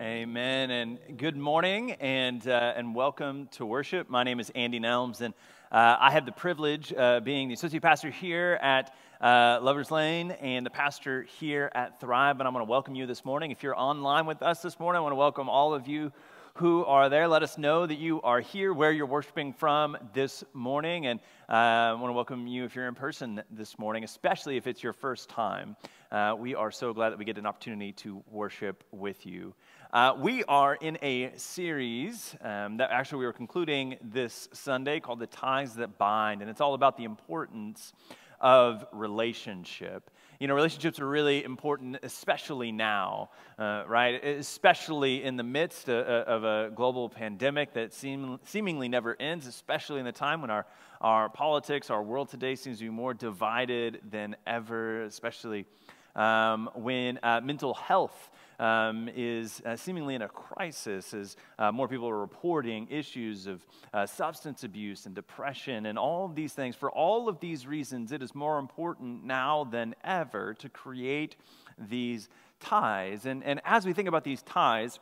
Amen. And good morning and, uh, and welcome to worship. My name is Andy Nelms, and uh, I have the privilege of being the associate pastor here at uh, Lover's Lane and the pastor here at Thrive. And I want to welcome you this morning. If you're online with us this morning, I want to welcome all of you who are there. Let us know that you are here, where you're worshiping from this morning. And uh, I want to welcome you if you're in person this morning, especially if it's your first time. Uh, we are so glad that we get an opportunity to worship with you. Uh, we are in a series um, that actually we were concluding this Sunday called The Ties That Bind, and it's all about the importance of relationship. You know, relationships are really important, especially now, uh, right? Especially in the midst of, of a global pandemic that seem, seemingly never ends, especially in the time when our, our politics, our world today seems to be more divided than ever, especially um, when uh, mental health um, is uh, seemingly in a crisis as uh, more people are reporting issues of uh, substance abuse and depression and all of these things. For all of these reasons, it is more important now than ever to create these ties. And, and as we think about these ties,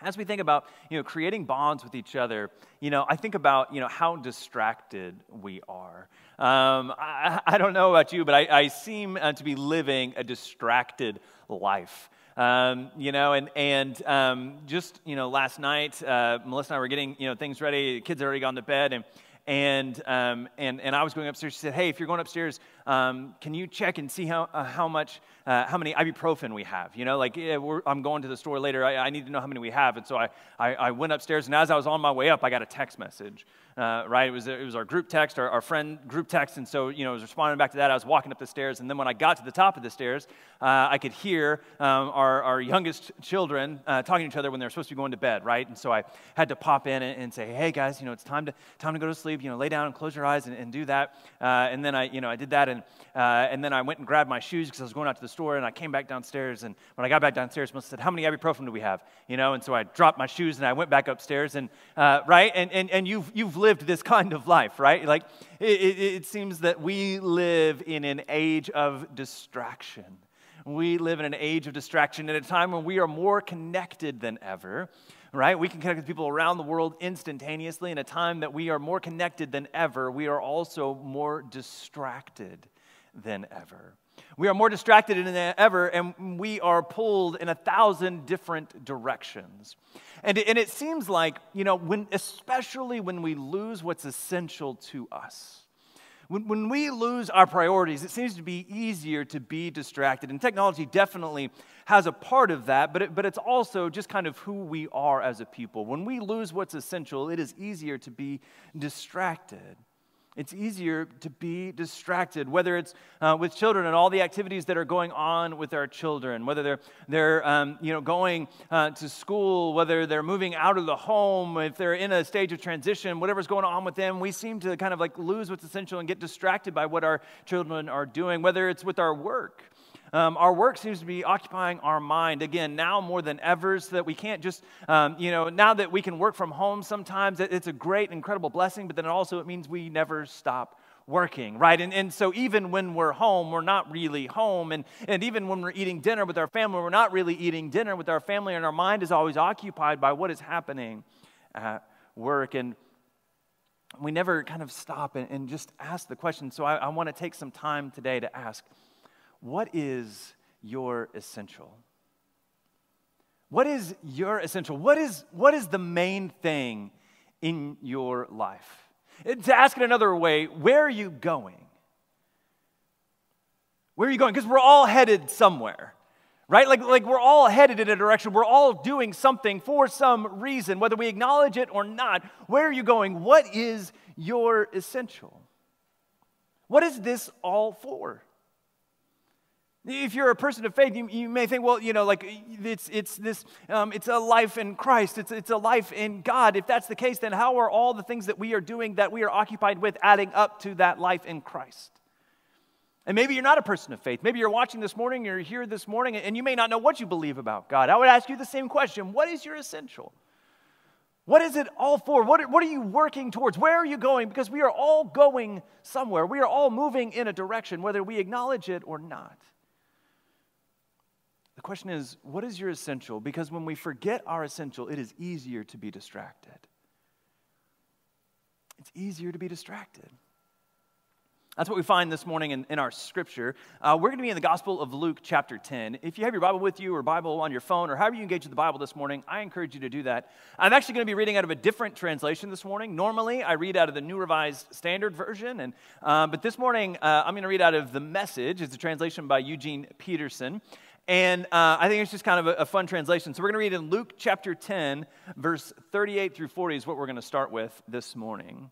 as we think about you know creating bonds with each other you know i think about you know how distracted we are um, I, I, don't know about you but i, I seem uh, to be living a distracted life um, you know, and, and um, just, you know, last night, uh, Melissa and I were getting, you know, things ready. The kids had already gone to bed. And, and, um, and, and I was going upstairs. She said, Hey, if you're going upstairs, um, can you check and see how, uh, how much, uh, how many ibuprofen we have? You know, like yeah, I'm going to the store later. I, I, need to know how many we have. And so I, I, I, went upstairs, and as I was on my way up, I got a text message. Uh, right, it was, it was our group text, our, our friend group text. And so, you know, I was responding back to that. I was walking up the stairs. And then when I got to the top of the stairs, uh, I could hear um, our, our youngest children uh, talking to each other when they were supposed to be going to bed, right? And so I had to pop in and, and say, Hey, guys, you know, it's time to, time to go to sleep. You know, lay down and close your eyes and, and do that. Uh, and then I, you know, I did that. And, uh, and then I went and grabbed my shoes because I was going out to the store, and I came back downstairs. And when I got back downstairs, Melissa said, "How many ibuprofen do we have?" You know, and so I dropped my shoes and I went back upstairs. And uh, right, and, and and you've you've lived this kind of life, right? Like it, it, it seems that we live in an age of distraction. We live in an age of distraction at a time when we are more connected than ever right? We can connect with people around the world instantaneously. In a time that we are more connected than ever, we are also more distracted than ever. We are more distracted than ever, and we are pulled in a thousand different directions. And, and it seems like, you know, when, especially when we lose what's essential to us. When, when we lose our priorities, it seems to be easier to be distracted. And technology definitely has a part of that, but, it, but it's also just kind of who we are as a people. When we lose what's essential, it is easier to be distracted. It's easier to be distracted, whether it's uh, with children and all the activities that are going on with our children, whether they're, they're um, you know, going uh, to school, whether they're moving out of the home, if they're in a stage of transition, whatever's going on with them, we seem to kind of like lose what's essential and get distracted by what our children are doing, whether it's with our work. Um, our work seems to be occupying our mind again now more than ever, so that we can't just, um, you know, now that we can work from home sometimes, it's a great, incredible blessing, but then also it means we never stop working, right? And, and so even when we're home, we're not really home. And, and even when we're eating dinner with our family, we're not really eating dinner with our family, and our mind is always occupied by what is happening at work. And we never kind of stop and, and just ask the question. So I, I want to take some time today to ask what is your essential? What is your essential? What is, what is the main thing in your life? To ask it another way, where are you going? Where are you going? Because we're all headed somewhere, right? Like, like we're all headed in a direction. We're all doing something for some reason, whether we acknowledge it or not. Where are you going? What is your essential? What is this all for? If you're a person of faith, you, you may think, well, you know, like it's, it's this, um, it's a life in Christ. It's, it's a life in God. If that's the case, then how are all the things that we are doing that we are occupied with adding up to that life in Christ? And maybe you're not a person of faith. Maybe you're watching this morning, you're here this morning, and you may not know what you believe about God. I would ask you the same question What is your essential? What is it all for? What, what are you working towards? Where are you going? Because we are all going somewhere. We are all moving in a direction, whether we acknowledge it or not. The question is, what is your essential? Because when we forget our essential, it is easier to be distracted. It's easier to be distracted. That's what we find this morning in, in our scripture. Uh, we're going to be in the Gospel of Luke, chapter 10. If you have your Bible with you or Bible on your phone or however you engage with the Bible this morning, I encourage you to do that. I'm actually going to be reading out of a different translation this morning. Normally, I read out of the New Revised Standard Version, and, um, but this morning, uh, I'm going to read out of the Message. It's a translation by Eugene Peterson. And uh, I think it's just kind of a, a fun translation. So we're going to read in Luke chapter 10, verse 38 through 40 is what we're going to start with this morning.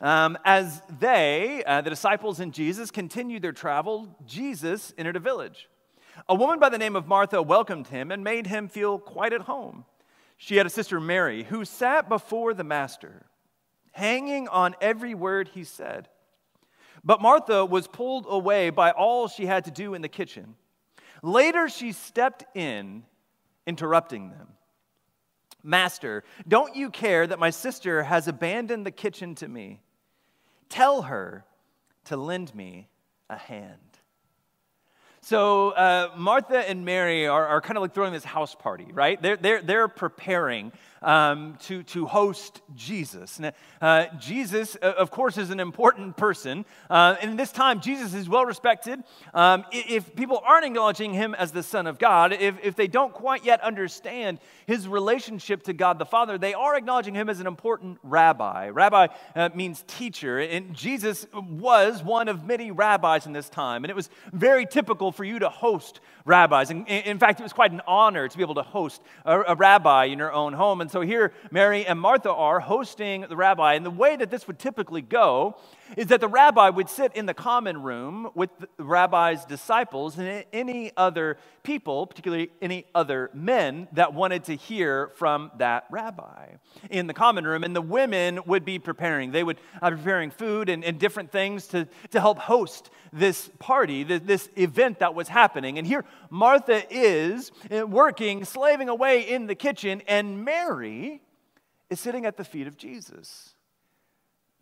Um, as they, uh, the disciples and Jesus, continued their travel, Jesus entered a village. A woman by the name of Martha welcomed him and made him feel quite at home. She had a sister, Mary, who sat before the Master, hanging on every word he said. But Martha was pulled away by all she had to do in the kitchen. Later, she stepped in, interrupting them. Master, don't you care that my sister has abandoned the kitchen to me? Tell her to lend me a hand. So uh, Martha and Mary are, are kind of like throwing this house party, right? They're, they're, they're preparing um, to, to host Jesus. Now, uh, Jesus, uh, of course, is an important person. Uh, and in this time, Jesus is well respected. Um, if people aren't acknowledging him as the Son of God, if, if they don't quite yet understand his relationship to God the Father, they are acknowledging him as an important rabbi. Rabbi uh, means teacher. And Jesus was one of many rabbis in this time. And it was very typical for you to host rabbis. And in fact, it was quite an honor to be able to host a, a rabbi in your own home. And so here, Mary and Martha are hosting the rabbi. And the way that this would typically go is that the rabbi would sit in the common room with the rabbi's disciples and any other people, particularly any other men that wanted to hear from that rabbi in the common room. And the women would be preparing. They would be preparing food and, and different things to, to help host this party, this, this event that was happening. And here, Martha is uh, working, slaving away in the kitchen, and Mary is sitting at the feet of Jesus.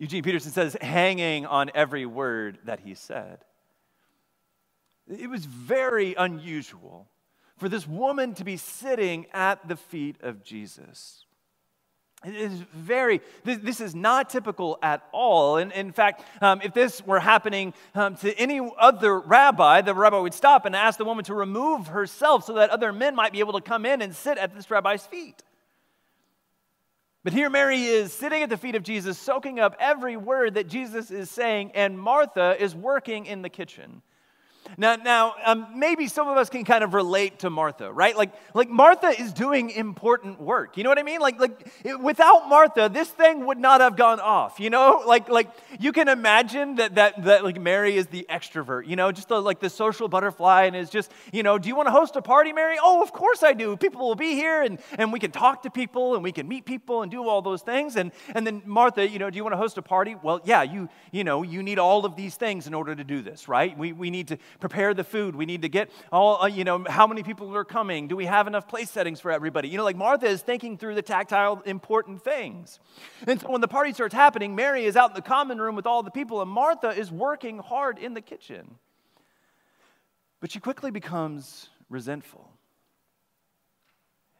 Eugene Peterson says, hanging on every word that he said. It was very unusual for this woman to be sitting at the feet of Jesus. It is very, this, is not typical at all. And in fact, um, if this were happening um, to any other rabbi, the rabbi would stop and ask the woman to remove herself so that other men might be able to come in and sit at this rabbi's feet. But here Mary is sitting at the feet of Jesus, soaking up every word that Jesus is saying, and Martha is working in the kitchen. Now, now um, maybe some of us can kind of relate to Martha, right? Like, like Martha is doing important work. You know what I mean? Like, like it, without Martha, this thing would not have gone off. You know, like, like you can imagine that that that like Mary is the extrovert. You know, just the, like the social butterfly, and is just you know, do you want to host a party, Mary? Oh, of course I do. People will be here, and and we can talk to people, and we can meet people, and do all those things. And and then Martha, you know, do you want to host a party? Well, yeah, you you know, you need all of these things in order to do this, right? We we need to prepare the food. We need to get all, uh, you know, how many people are coming? Do we have enough place settings for everybody? You know, like Martha is thinking through the tactile, important things. And so when the party starts happening, Mary is out in the common room with all the people, and Martha is working hard in the kitchen. But she quickly becomes resentful.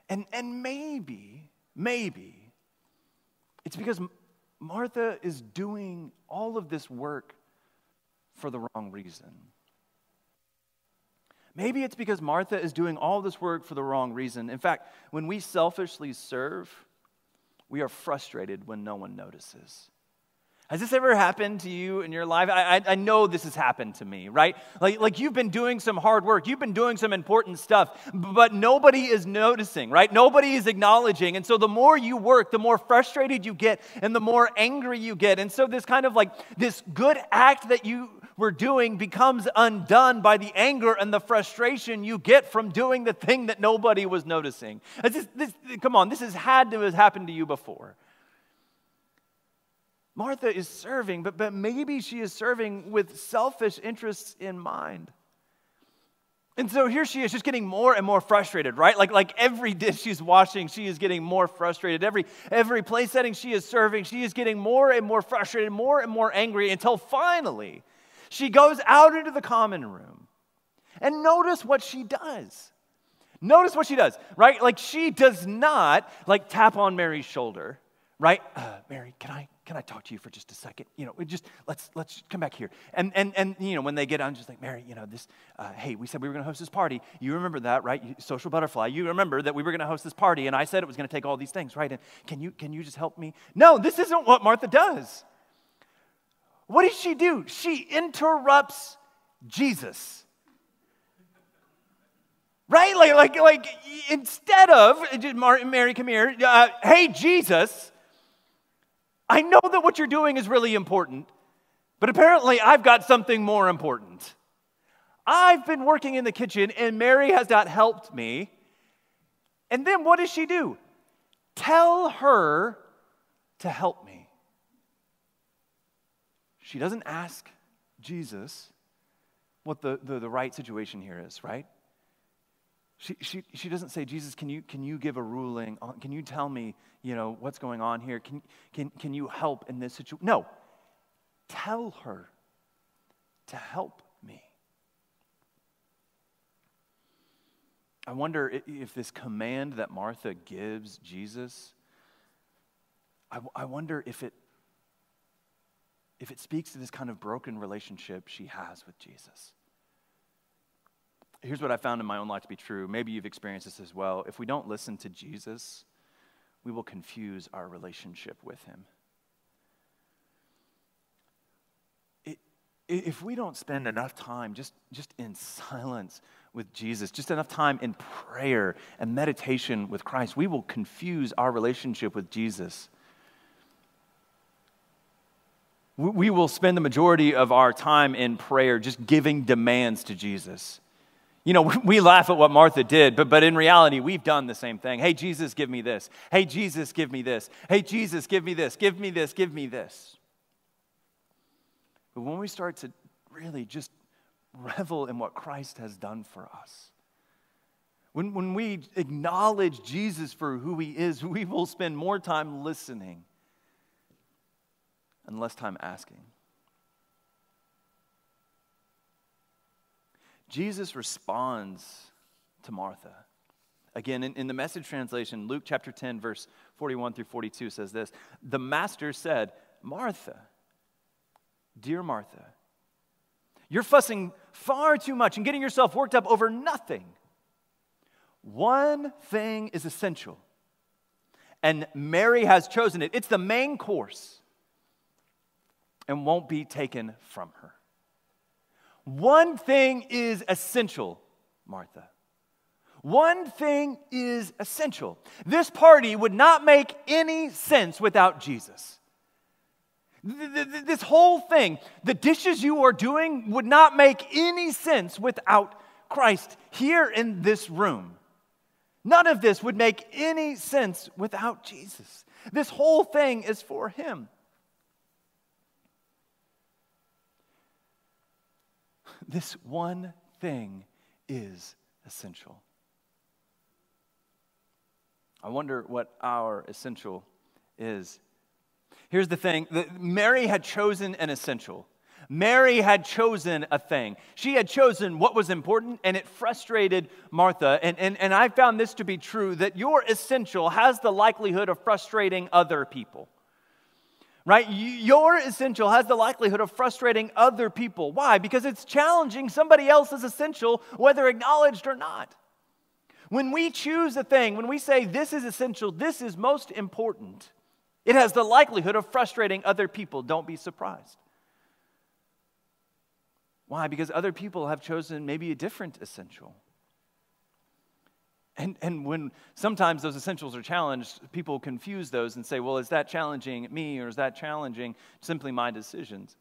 And, and maybe, maybe, it's because Martha is doing all of this work for the wrong reason. Maybe it's because Martha is doing all this work for the wrong reason. In fact, when we selfishly serve, we are frustrated when no one notices. Has this ever happened to you in your life? I, I, I, know this has happened to me, right? Like, like you've been doing some hard work, you've been doing some important stuff, but nobody is noticing, right? Nobody is acknowledging. And so the more you work, the more frustrated you get and the more angry you get. And so this kind of like this good act that you were doing becomes undone by the anger and the frustration you get from doing the thing that nobody was noticing. This, this, come on, this has had to have happened to you before. Martha is serving, but, but maybe she is serving with selfish interests in mind. And so here she is just getting more and more frustrated, right? Like, like every dish she's washing, she is getting more frustrated. Every, every place setting she is serving, she is getting more and more frustrated, more and more angry until finally she goes out into the common room. And notice what she does. Notice what she does, right? Like she does not like tap on Mary's shoulder, right? Uh, Mary, can I can I talk to you for just a second? You know, just let's let's come back here. And and and you know, when they get on, just like Mary, you know, this. Uh, hey, we said we were going to host this party. You remember that, right? You, social butterfly. You remember that we were going to host this party, and I said it was going to take all these things, right? And can you can you just help me? No, this isn't what Martha does. What does she do? She interrupts Jesus right? Like, like, like instead of Mary, come here. Uh, hey, Jesus, I know that what you're doing is really important, but apparently I've got something more important. I've been working in the kitchen and Mary has not helped me. And then what does she do? Tell her to help me. She doesn't ask Jesus what the, the, the right situation here is, right? She, she, she doesn't say, Jesus, can you, can you give a ruling? Can you tell me, you know, what's going on here? Can, can, can you help in this situation? No. Tell her to help me. I wonder if this command that Martha gives Jesus, I, I wonder if it, if it speaks to this kind of broken relationship she has with Jesus here's what I found in my own life to be true. Maybe you've experienced this as well. If we don't listen to Jesus, we will confuse our relationship with him. if we don't spend enough time just, just in silence with Jesus, just enough time in prayer and meditation with Christ, we will confuse our relationship with Jesus. We will spend the majority of our time in prayer just giving demands to Jesus. You know, we laugh at what Martha did, but, but in reality, we've done the same thing. Hey, Jesus, give me this. Hey, Jesus, give me this. Hey, Jesus, give me this. Give me this. Give me this. But when we start to really just revel in what Christ has done for us, when, when we acknowledge Jesus for who he is, we will spend more time listening and less time asking. Jesus responds to Martha. Again, in, in, the message translation, Luke chapter 10, verse 41 through 42 says this The master said, Martha, dear Martha, you're fussing far too much and getting yourself worked up over nothing. One thing is essential, and Mary has chosen it. It's the main course and won't be taken from her. One thing is essential, Martha. One thing is essential. This party would not make any sense without Jesus. This whole thing, the dishes you are doing, would not make any sense without Christ here in this room. None of this would make any sense without Jesus. This whole thing is for Him. This one thing is essential. I wonder what our essential is. Here's the thing Mary had chosen an essential. Mary had chosen a thing. She had chosen what was important, and it frustrated Martha. And, and, and I found this to be true that your essential has the likelihood of frustrating other people right? Your essential has the likelihood of frustrating other people. Why? Because it's challenging somebody else's essential, whether acknowledged or not. When we choose a thing, when we say this is essential, this is most important, it has the likelihood of frustrating other people. Don't be surprised. Why? Because other people have chosen maybe a different essential. And, and when sometimes those essentials are challenged, people confuse those and say, well, is that challenging me or is that challenging simply my decisions?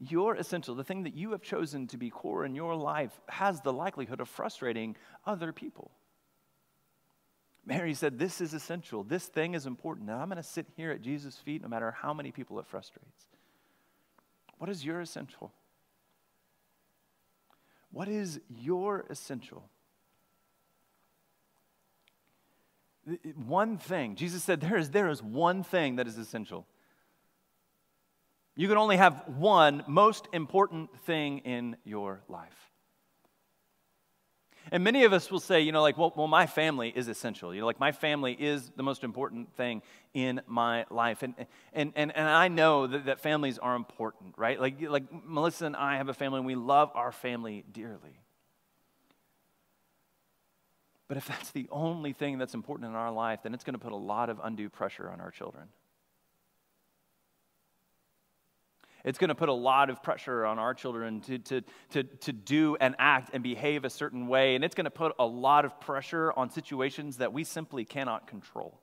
Your essential, the thing that you have chosen to be core in your life, has the likelihood of frustrating other people. Mary said, This is essential. This thing is important. And I'm going to sit here at Jesus' feet no matter how many people it frustrates. What is your essential? What is your essential? One thing. Jesus said there is, there is one thing that is essential. You can only have one most important thing in your life. And many of us will say, you know, like, well, well, my family is essential. You know, like my family is the most important thing in my life. And, and, and, and I know that, that families are important, right? Like, like Melissa and I have a family and we love our family dearly. But if that's the only thing that's important in our life, then it's going to put a lot of undue pressure on our children. It's going to put a lot of pressure on our children to, to, to, to do and act and behave a certain way. And it's going to put a lot of pressure on situations that we simply cannot control.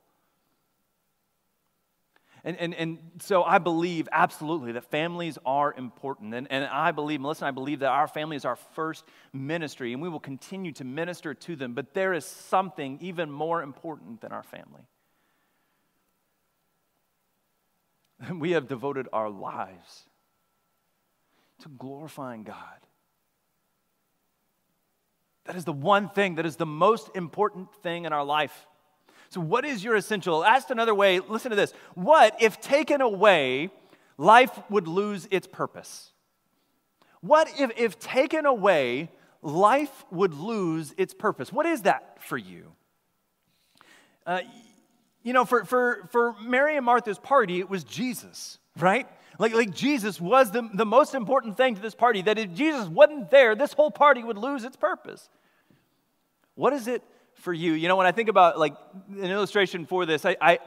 And, and, and so I believe absolutely that families are important. And, and I believe, Melissa and I believe that our family is our first ministry, and we will continue to minister to them. But there is something even more important than our family. We have devoted our lives to glorifying God. That is the one thing that is the most important thing in our life. So, what is your essential? Asked another way, listen to this. What, if taken away, life would lose its purpose? What if, if taken away, life would lose its purpose? What is that for you? Uh, you know, for, for, for Mary and Martha's party, it was Jesus, right? Like, like Jesus was the, the most important thing to this party, that if Jesus wasn't there, this whole party would lose its purpose. What is it for you? You know, when I think about like an illustration for this, I, I,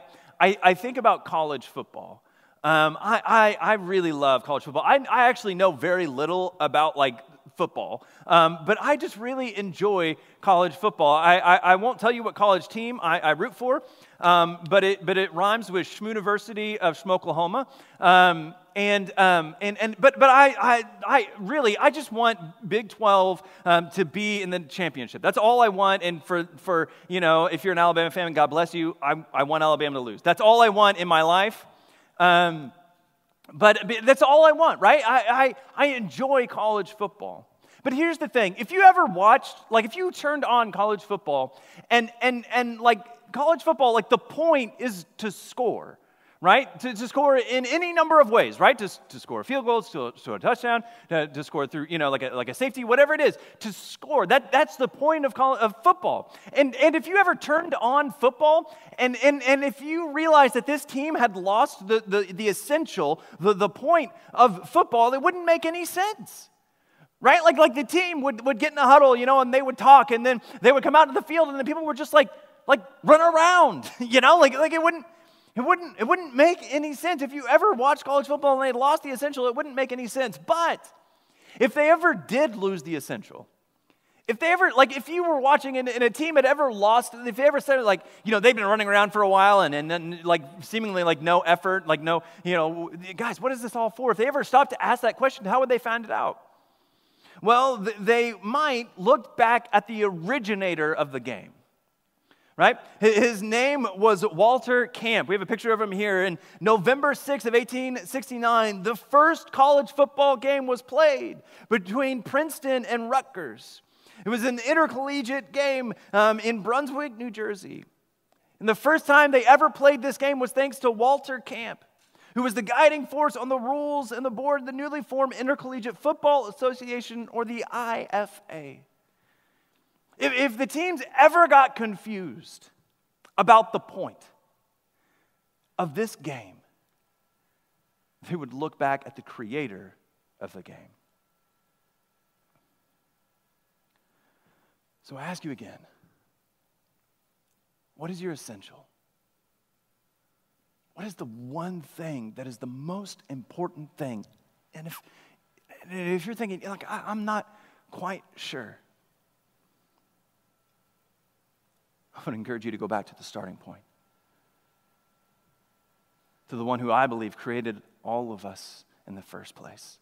I, think about college football. Um, I, I, I really love college football. I, I actually know very little about like football. Um, but I just really enjoy college football. I, I, I won't tell you what college team I, I root for, um, but, it, but it rhymes with Schmooniversity of Schmoklahoma. Um, and, um, and, and, but, but I, I, I really, I just want Big 12 um, to be in the championship. That's all I want. And for, for, you know, if you're an Alabama fan, God bless you, I, I want Alabama to lose. That's all I want in my life. Um, but, but that's all I want, right? I, I, I enjoy college football. But here's the thing if you ever watched, like, if you turned on college football and, and, and like, college football, like, the point is to score right? To, to, score in any number of ways, right? To, to score a field goals, to, to a touchdown, to, to, score through, you know, like a, like a safety, whatever it is, to score. That, that's the point of, college, of football. And, and if you ever turned on football, and, and, and if you realized that this team had lost the, the, the essential, the, the point of football, it wouldn't make any sense. Right? Like, like the team would, would get in a huddle, you know, and they would talk, and then they would come out to the field, and the people were just like, like run around, you know, like, like it wouldn't, it wouldn't, it wouldn't make any sense. If you ever watched college football and they lost the essential, it wouldn't make any sense. But if they ever did lose the essential, if they ever, like, if you were watching and, and a team had ever lost, if they ever said, like, you know, they've been running around for a while and, and then, like, seemingly, like, no effort, like, no, you know, guys, what is this all for? If they ever stopped to ask that question, how would they find it out? Well, they might look back at the originator of the game right? His name was Walter Camp. We have a picture of him here. In November 6th of 1869, the first college football game was played between Princeton and Rutgers. It was an intercollegiate game um, in Brunswick, New Jersey. And the first time they ever played this game was thanks to Walter Camp, who was the guiding force on the rules and the board of the newly formed Intercollegiate Football Association, or the IFA. If, if the teams ever got confused about the point of this game, they would look back at the creator of the game. So I ask you again what is your essential? What is the one thing that is the most important thing? And if, if you're thinking, like, I'm not quite sure, I would encourage you to go back to the starting point. To the one who I believe created all of us in the first place.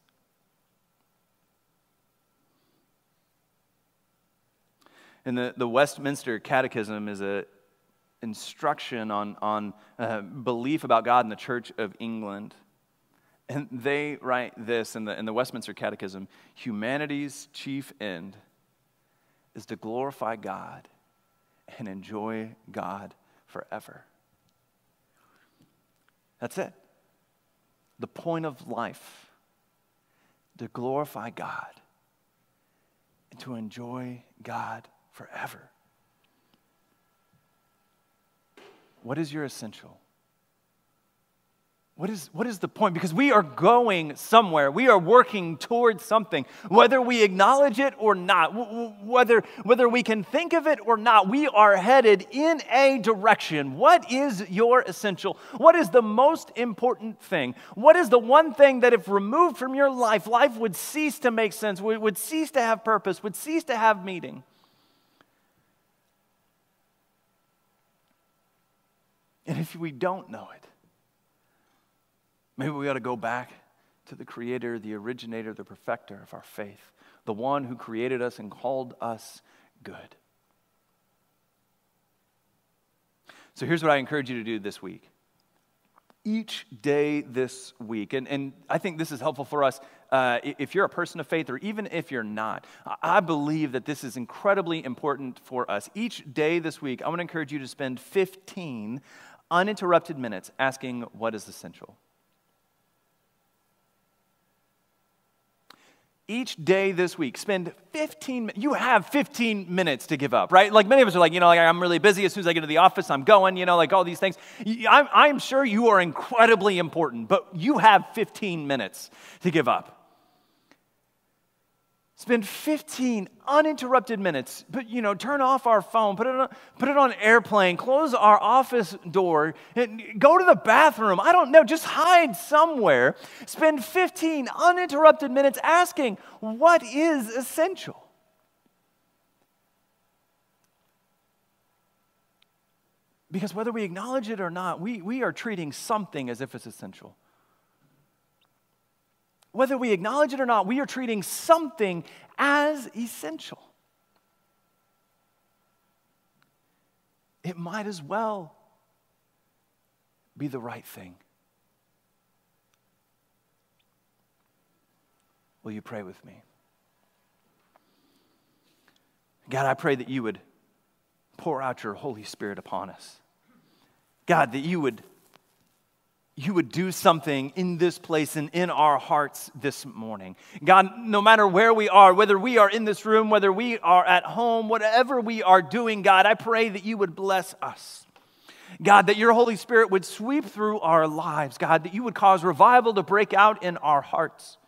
And the, the Westminster Catechism is a instruction on, on uh, belief about God in the Church of England. And they write this in the, in the Westminster Catechism humanity's chief end is to glorify God and enjoy God forever. That's it. The point of life to glorify God and to enjoy God forever. What is your essential? What is, what is the point? Because we are going somewhere. We are working towards something, whether we acknowledge it or not, whether, whether we can think of it or not. We are headed in a direction. What is your essential? What is the most important thing? What is the one thing that, if removed from your life, life would cease to make sense, would cease to have purpose, would cease to have meaning? And if we don't know it, maybe we ought to go back to the creator, the originator, the perfecter of our faith, the one who created us and called us good. So here's what I encourage you to do this week. Each day this week, and, and I think this is helpful for us uh, if you're a person of faith or even if you're not. I believe that this is incredibly important for us. Each day this week, I want to encourage you to spend 15 uninterrupted minutes asking what is essential. Each day this week, spend 15 You have 15 minutes to give up, right? Like many of us are like, you know, like I'm really busy. As soon as I get to the office, I'm going, you know, like all these things. I'm, I'm sure you are incredibly important, but you have 15 minutes to give up. Spend 15 uninterrupted minutes, but you know, turn off our phone, put it on, put it on airplane, close our office door, go to the bathroom. I don't know, just hide somewhere. Spend 15 uninterrupted minutes asking, what is essential? Because whether we acknowledge it or not, we, we are treating something as if it's essential. Whether we acknowledge it or not, we are treating something as essential. It might as well be the right thing. Will you pray with me? God, I pray that you would pour out your Holy Spirit upon us. God, that you would you would do something in this place and in our hearts this morning. God, no matter where we are, whether we are in this room, whether we are at home, whatever we are doing, God, I pray that you would bless us. God, that your Holy Spirit would sweep through our lives. God, that you would cause revival to break out in our hearts.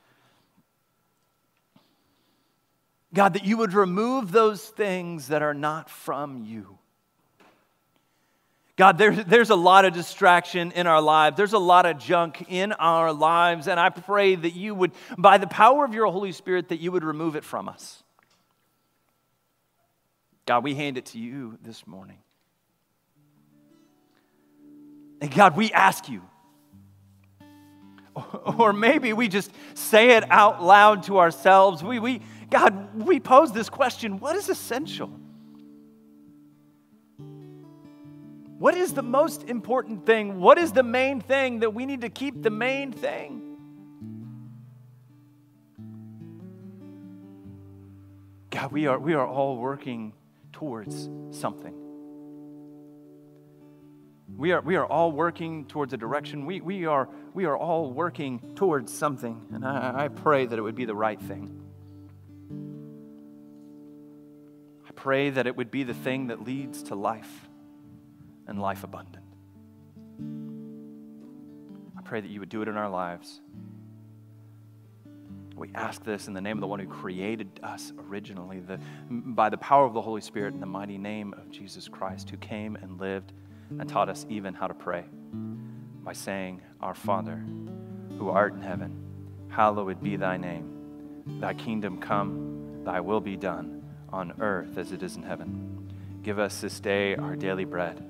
God, that you would remove those things that are not from you. God, there's, there's a lot of distraction in our lives. There's a lot of junk in our lives. And I pray that you would, by the power of your Holy Spirit, that you would remove it from us. God, we hand it to you this morning. And God, we ask you, or maybe we just say it out loud to ourselves. We, we, God, we pose this question what is essential? What is the most important thing? What is the main thing that we need to keep the main thing? God, we are, we are all working towards something. We are, we are all working towards a direction. We, we, are, we are all working towards something. And I, I pray that it would be the right thing. I pray that it would be the thing that leads to life and life abundant. I pray that you would do it in our lives. We ask this in the name of the one who created us originally, the, by the power of the Holy Spirit, in the mighty name of Jesus Christ, who came and lived and taught us even how to pray by saying, Our Father, who art in heaven, hallowed be thy name. Thy kingdom come, thy will be done, on earth as it is in heaven. Give us this day our daily bread